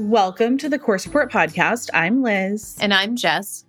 Welcome to the Course Report podcast. I'm Liz. And I'm Jess.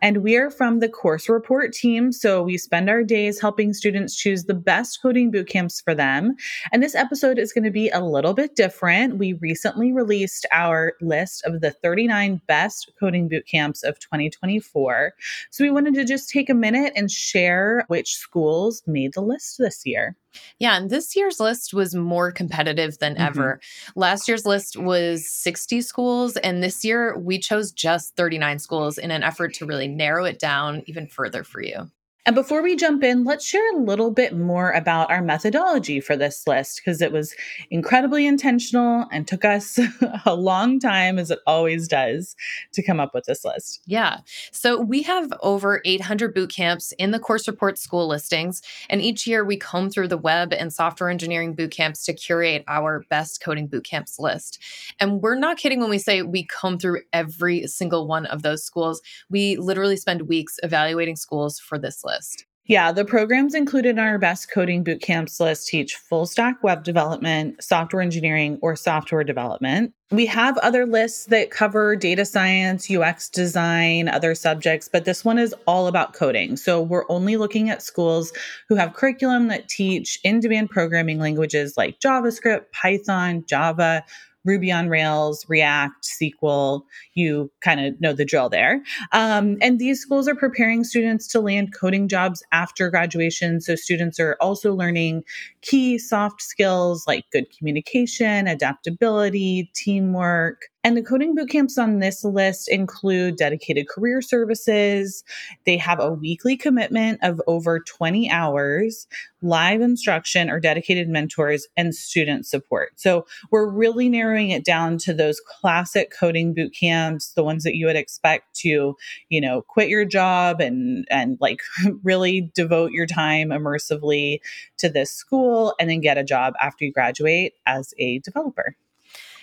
And we are from the Course Report team. So we spend our days helping students choose the best coding boot camps for them. And this episode is going to be a little bit different. We recently released our list of the 39 best coding boot camps of 2024. So we wanted to just take a minute and share which schools made the list this year. Yeah, and this year's list was more competitive than mm-hmm. ever. Last year's list was 60 schools, and this year we chose just 39 schools in an effort to really narrow it down even further for you. And before we jump in, let's share a little bit more about our methodology for this list because it was incredibly intentional and took us a long time, as it always does, to come up with this list. Yeah. So we have over 800 boot camps in the course report school listings. And each year we comb through the web and software engineering boot camps to curate our best coding boot camps list. And we're not kidding when we say we comb through every single one of those schools. We literally spend weeks evaluating schools for this list list? Yeah, the programs included in our best coding boot camps list teach full stack web development, software engineering, or software development. We have other lists that cover data science, UX design, other subjects, but this one is all about coding. So we're only looking at schools who have curriculum that teach in demand programming languages like JavaScript, Python, Java, Ruby on Rails, React, SQL. You kind of know the drill there. Um, and these schools are preparing students to land coding jobs after graduation. So students are also learning key soft skills like good communication, adaptability, teamwork, and the coding boot camps on this list include dedicated career services. They have a weekly commitment of over 20 hours, live instruction or dedicated mentors, and student support. So we're really narrowing it down to those classic coding boot camps, the ones that you would expect to, you know, quit your job and and like really devote your time immersively to this school and then get a job after you graduate as a developer.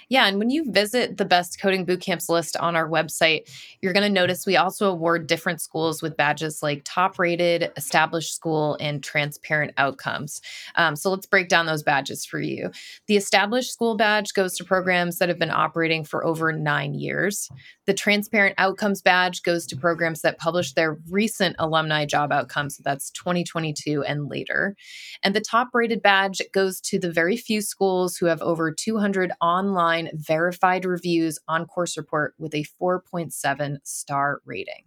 Yeah, and when you visit the best coding bootcamps list on our website, you're going to notice we also award different schools with badges like top rated, established school, and transparent outcomes. Um, so let's break down those badges for you. The established school badge goes to programs that have been operating for over nine years. The transparent outcomes badge goes to programs that publish their recent alumni job outcomes. So that's 2022 and later. And the top rated badge goes to the very few schools who have over 200 online verified reviews on Course Report with a 4.7 star rating.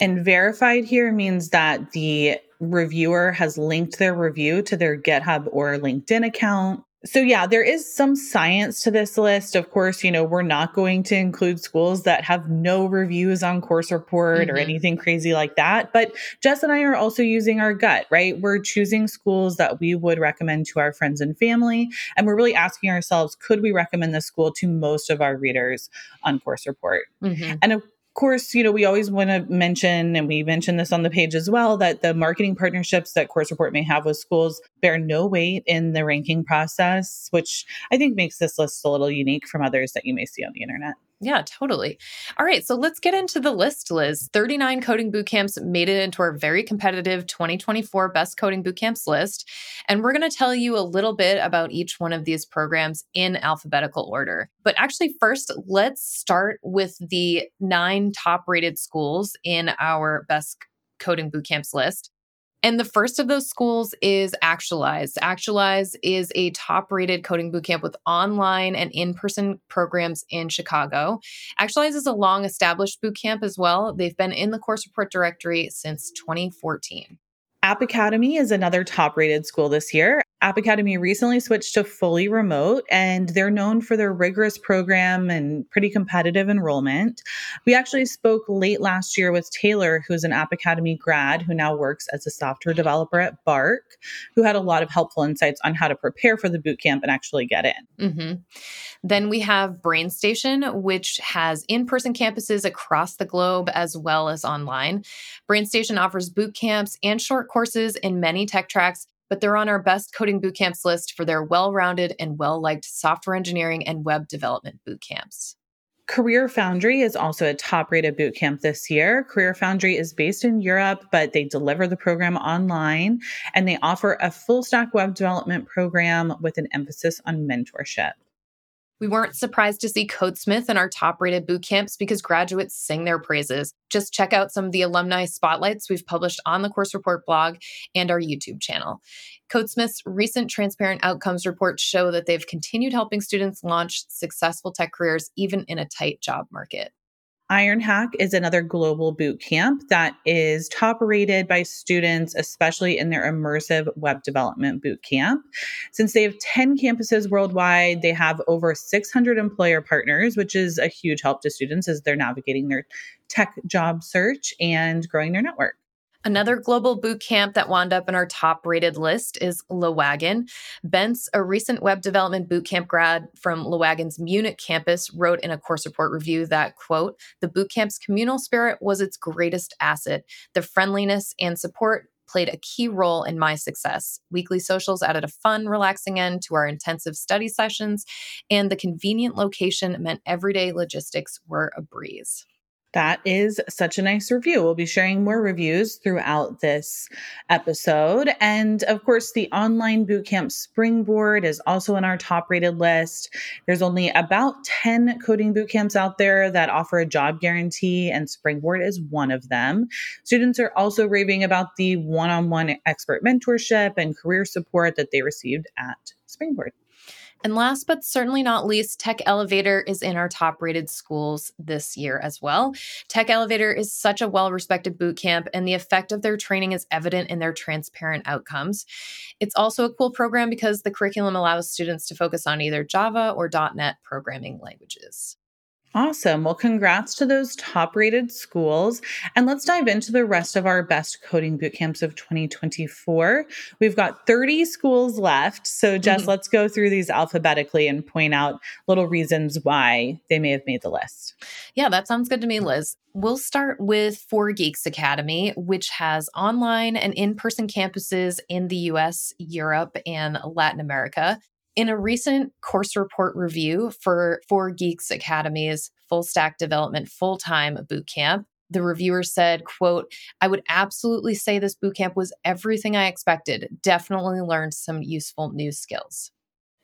And verified here means that the reviewer has linked their review to their GitHub or LinkedIn account. So, yeah, there is some science to this list. Of course, you know, we're not going to include schools that have no reviews on Course Report mm-hmm. or anything crazy like that. But Jess and I are also using our gut, right? We're choosing schools that we would recommend to our friends and family. And we're really asking ourselves, could we recommend this school to most of our readers on Course Report? Mm-hmm. And of course, you know, we always want to mention, and we mentioned this on the page as well, that the marketing partnerships that Course Report may have with schools bear no weight in the ranking process, which I think makes this list a little unique from others that you may see on the internet. Yeah, totally. All right, so let's get into the list, Liz. 39 coding bootcamps made it into our very competitive 2024 Best Coding Bootcamps list. And we're going to tell you a little bit about each one of these programs in alphabetical order. But actually, first, let's start with the nine top rated schools in our Best Coding Bootcamps list. And the first of those schools is Actualize. Actualize is a top rated coding bootcamp with online and in person programs in Chicago. Actualize is a long established bootcamp as well. They've been in the course report directory since 2014. App Academy is another top rated school this year. App Academy recently switched to fully remote, and they're known for their rigorous program and pretty competitive enrollment. We actually spoke late last year with Taylor, who's an App Academy grad who now works as a software developer at Bark, who had a lot of helpful insights on how to prepare for the bootcamp and actually get in. Mm-hmm. Then we have BrainStation, which has in person campuses across the globe as well as online. BrainStation offers boot camps and short courses in many tech tracks but they're on our best coding bootcamps list for their well rounded and well liked software engineering and web development bootcamps. Career Foundry is also a top rated bootcamp this year. Career Foundry is based in Europe, but they deliver the program online and they offer a full stack web development program with an emphasis on mentorship. We weren't surprised to see Codesmith in our top rated boot camps because graduates sing their praises. Just check out some of the alumni spotlights we've published on the Course Report blog and our YouTube channel. Codesmith's recent transparent outcomes reports show that they've continued helping students launch successful tech careers even in a tight job market. Ironhack is another global boot camp that is top rated by students, especially in their immersive web development boot camp. Since they have 10 campuses worldwide, they have over 600 employer partners, which is a huge help to students as they're navigating their tech job search and growing their network. Another global boot camp that wound up in our top rated list is LeWagon. Bence, a recent web development bootcamp grad from LeWagon's Munich campus, wrote in a course report review that, quote, the bootcamp's communal spirit was its greatest asset. The friendliness and support played a key role in my success. Weekly socials added a fun, relaxing end to our intensive study sessions, and the convenient location meant everyday logistics were a breeze. That is such a nice review. We'll be sharing more reviews throughout this episode. And of course, the online bootcamp Springboard is also in our top rated list. There's only about 10 coding bootcamps out there that offer a job guarantee, and Springboard is one of them. Students are also raving about the one on one expert mentorship and career support that they received at Springboard. And last but certainly not least, Tech Elevator is in our top rated schools this year as well. Tech Elevator is such a well respected boot camp, and the effect of their training is evident in their transparent outcomes. It's also a cool program because the curriculum allows students to focus on either Java or .NET programming languages. Awesome. Well, congrats to those top rated schools. And let's dive into the rest of our best coding boot camps of 2024. We've got 30 schools left. So, Jess, mm-hmm. let's go through these alphabetically and point out little reasons why they may have made the list. Yeah, that sounds good to me, Liz. We'll start with 4Geeks Academy, which has online and in person campuses in the US, Europe, and Latin America. In a recent course report review for 4Geeks Academy's full stack development full time bootcamp, the reviewer said, quote, I would absolutely say this bootcamp was everything I expected. Definitely learned some useful new skills.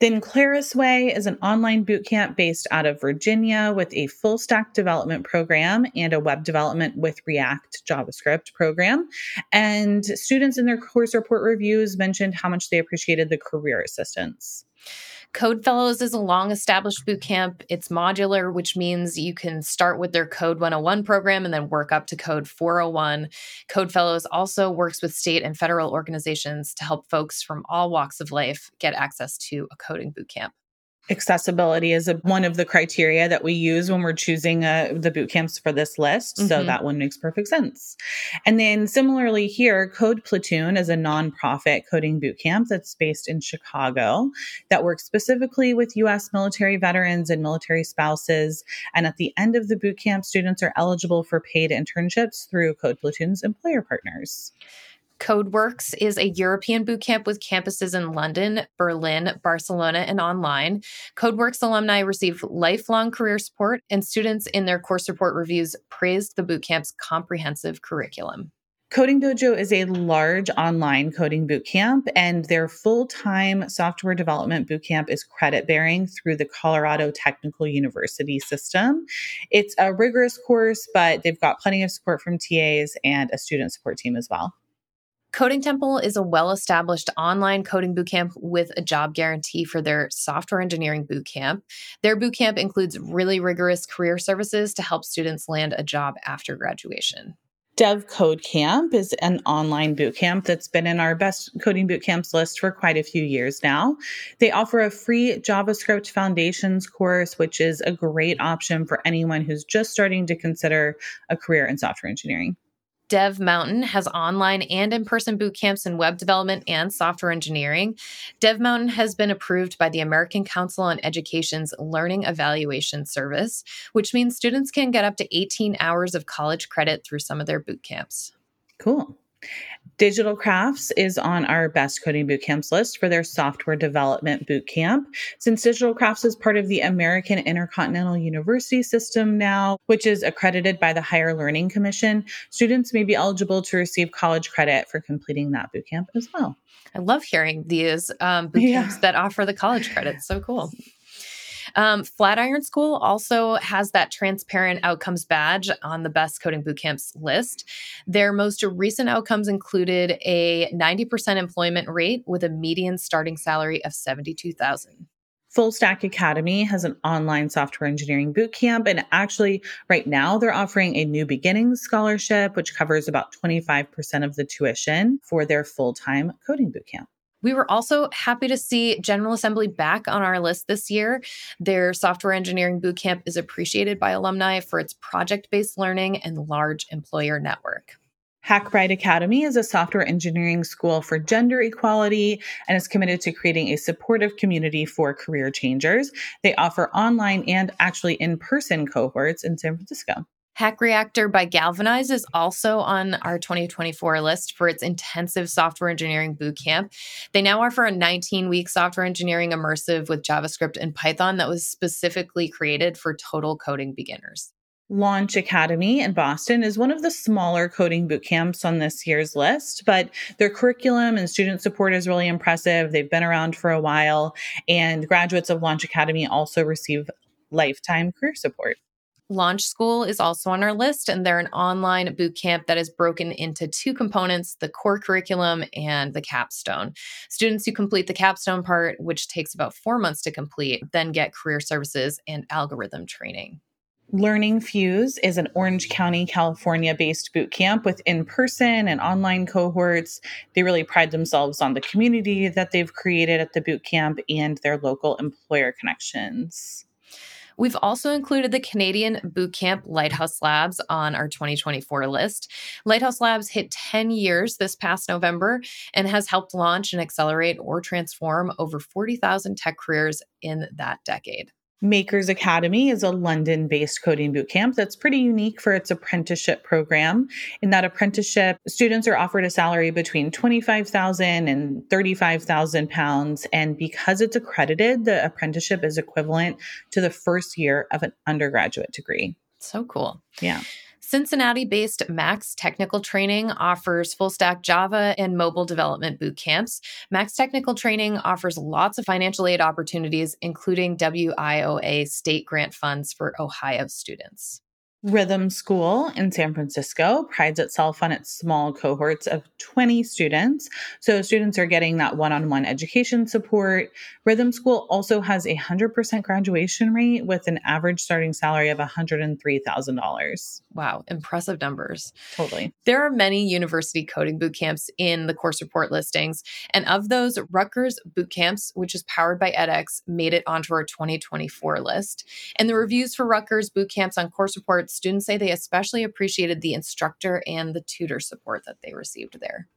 Then Clarusway is an online bootcamp based out of Virginia with a full stack development program and a web development with React JavaScript program. And students in their course report reviews mentioned how much they appreciated the career assistance. Code Fellows is a long established boot camp. It's modular, which means you can start with their Code 101 program and then work up to Code 401. Code Fellows also works with state and federal organizations to help folks from all walks of life get access to a coding boot camp accessibility is a, one of the criteria that we use when we're choosing uh, the boot camps for this list. Mm-hmm. So that one makes perfect sense. And then similarly here, Code Platoon is a nonprofit coding boot camp that's based in Chicago that works specifically with U.S. military veterans and military spouses. And at the end of the boot camp, students are eligible for paid internships through Code Platoon's employer partners. CodeWorks is a European bootcamp with campuses in London, Berlin, Barcelona, and online. CodeWorks alumni receive lifelong career support, and students in their course report reviews praised the bootcamp's comprehensive curriculum. Coding Dojo is a large online coding bootcamp, and their full time software development bootcamp is credit bearing through the Colorado Technical University system. It's a rigorous course, but they've got plenty of support from TAs and a student support team as well. Coding Temple is a well established online coding bootcamp with a job guarantee for their software engineering bootcamp. Their bootcamp includes really rigorous career services to help students land a job after graduation. Dev Code Camp is an online bootcamp that's been in our best coding bootcamps list for quite a few years now. They offer a free JavaScript Foundations course, which is a great option for anyone who's just starting to consider a career in software engineering. Dev Mountain has online and in person boot camps in web development and software engineering. Dev Mountain has been approved by the American Council on Education's Learning Evaluation Service, which means students can get up to 18 hours of college credit through some of their boot camps. Cool. Digital Crafts is on our best coding bootcamps list for their software development bootcamp. Since Digital Crafts is part of the American Intercontinental University System now, which is accredited by the Higher Learning Commission, students may be eligible to receive college credit for completing that bootcamp as well. I love hearing these um, boot camps yeah. that offer the college credit. So cool. Um, Flatiron School also has that transparent outcomes badge on the best coding bootcamps list. Their most recent outcomes included a 90% employment rate with a median starting salary of 72,000. Full Stack Academy has an online software engineering bootcamp. And actually, right now, they're offering a new beginnings scholarship, which covers about 25% of the tuition for their full time coding bootcamp. We were also happy to see General Assembly back on our list this year. Their software engineering bootcamp is appreciated by alumni for its project based learning and large employer network. Hackbright Academy is a software engineering school for gender equality and is committed to creating a supportive community for career changers. They offer online and actually in person cohorts in San Francisco. Hack Reactor by Galvanize is also on our 2024 list for its intensive software engineering bootcamp. They now offer a 19 week software engineering immersive with JavaScript and Python that was specifically created for total coding beginners. Launch Academy in Boston is one of the smaller coding boot camps on this year's list, but their curriculum and student support is really impressive. They've been around for a while, and graduates of Launch Academy also receive lifetime career support. Launch School is also on our list, and they're an online boot camp that is broken into two components the core curriculum and the capstone. Students who complete the capstone part, which takes about four months to complete, then get career services and algorithm training. Learning Fuse is an Orange County, California based boot camp with in person and online cohorts. They really pride themselves on the community that they've created at the boot camp and their local employer connections. We've also included the Canadian Bootcamp Lighthouse Labs on our 2024 list. Lighthouse Labs hit 10 years this past November and has helped launch and accelerate or transform over 40,000 tech careers in that decade. Makers Academy is a London based coding bootcamp that's pretty unique for its apprenticeship program. In that apprenticeship, students are offered a salary between 25,000 and 35,000 pounds. And because it's accredited, the apprenticeship is equivalent to the first year of an undergraduate degree. So cool. Yeah. Cincinnati based Max Technical Training offers full stack Java and mobile development boot camps. Max Technical Training offers lots of financial aid opportunities, including WIOA state grant funds for Ohio students. Rithm School in San Francisco prides itself on its small cohorts of 20 students. So students are getting that one on one education support. Rithm School also has a 100% graduation rate with an average starting salary of $103,000. Wow, impressive numbers. Totally. There are many university coding boot camps in the course report listings. And of those, Rutgers boot camps, which is powered by edX, made it onto our 2024 list. And the reviews for Rutgers boot camps on course report students say they especially appreciated the instructor and the tutor support that they received there.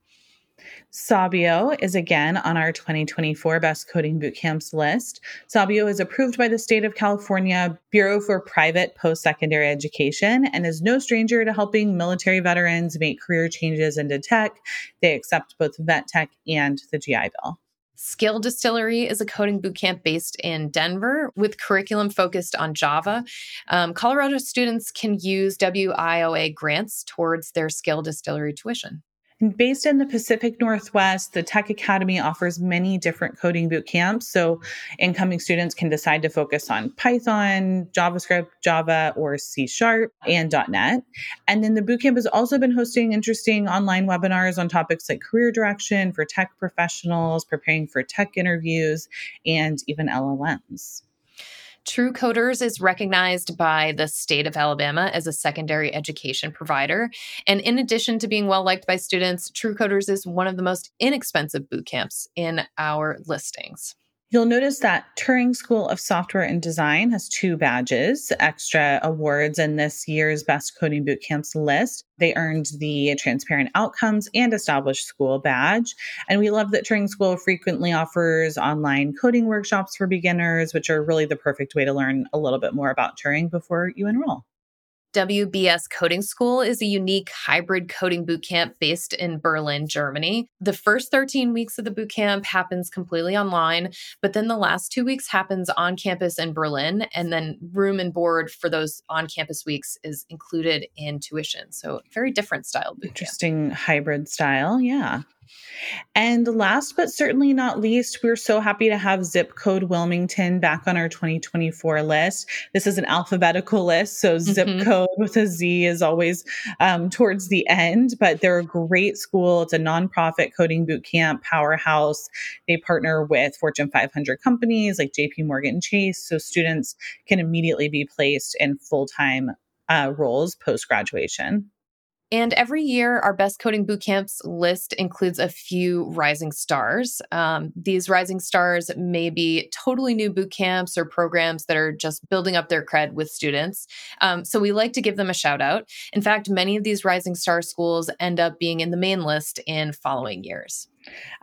Sabio is again on our 2024 Best Coding Bootcamps list. Sabio is approved by the state of California Bureau for Private Post Secondary Education and is no stranger to helping military veterans make career changes into tech. They accept both VET TEC and the GI Bill. Skill Distillery is a coding bootcamp based in Denver with curriculum focused on Java. Um, Colorado students can use WIOA grants towards their Skill Distillery tuition. Based in the Pacific Northwest, the Tech Academy offers many different coding boot camps. So incoming students can decide to focus on Python, JavaScript, Java, or C Sharp and .NET. And then the bootcamp has also been hosting interesting online webinars on topics like career direction for tech professionals, preparing for tech interviews, and even LLMs. True Coders is recognized by the state of Alabama as a secondary education provider. And in addition to being well liked by students, True Coders is one of the most inexpensive boot camps in our listings. You'll notice that Turing School of Software and Design has two badges, extra awards in this year's Best Coding Bootcamps list. They earned the Transparent Outcomes and Established School badge. And we love that Turing School frequently offers online coding workshops for beginners, which are really the perfect way to learn a little bit more about Turing before you enroll. WBS Coding School is a unique hybrid coding bootcamp based in Berlin, Germany. The first 13 weeks of the bootcamp happens completely online, but then the last two weeks happens on campus in Berlin, and then room and board for those on campus weeks is included in tuition. So, very different style bootcamp. Interesting hybrid style. Yeah. And last but certainly not least, we're so happy to have Zip Code Wilmington back on our 2024 list. This is an alphabetical list, so mm-hmm. Zip Code with a Z is always um, towards the end, but they're a great school. It's a nonprofit coding boot camp powerhouse. They partner with Fortune 500 companies like JP Morgan Chase, so students can immediately be placed in full time uh, roles post graduation. And every year, our best coding bootcamps list includes a few rising stars. Um, these rising stars may be totally new bootcamps or programs that are just building up their cred with students. Um, so we like to give them a shout out. In fact, many of these rising star schools end up being in the main list in following years.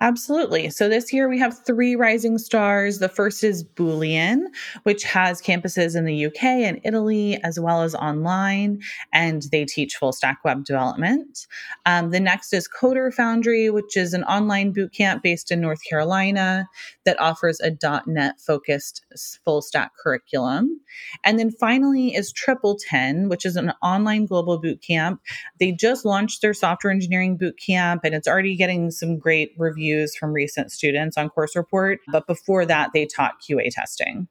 Absolutely. So this year we have three rising stars. The first is Boolean, which has campuses in the UK and Italy as well as online, and they teach full stack web development. Um, the next is Coder Foundry, which is an online bootcamp based in North Carolina that offers a .NET focused full stack curriculum. And then finally is Triple Ten, which is an online global bootcamp. They just launched their software engineering bootcamp, and it's already getting some great reviews from recent students on Course Report. But before that, they taught QA testing.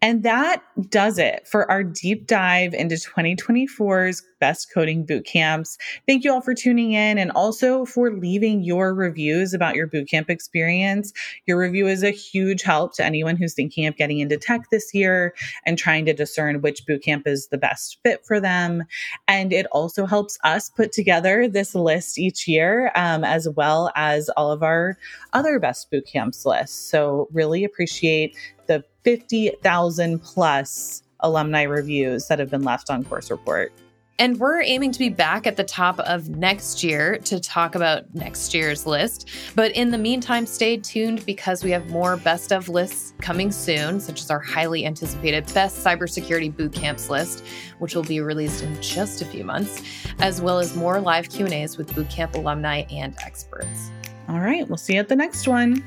And that does it for our deep dive into 2024's best coding boot camps. Thank you all for tuning in and also for leaving your reviews about your bootcamp experience. Your review is a huge help to anyone who's thinking of getting into tech this year and trying to discern which bootcamp is the best fit for them. And it also helps us put together this list each year, um, as well as all of our other best bootcamps lists. So really appreciate the 50,000 plus alumni reviews that have been left on Course Report. And we're aiming to be back at the top of next year to talk about next year's list. But in the meantime, stay tuned because we have more best of lists coming soon, such as our highly anticipated best cybersecurity bootcamps list, which will be released in just a few months, as well as more live Q&As with bootcamp alumni and experts. All right, we'll see you at the next one.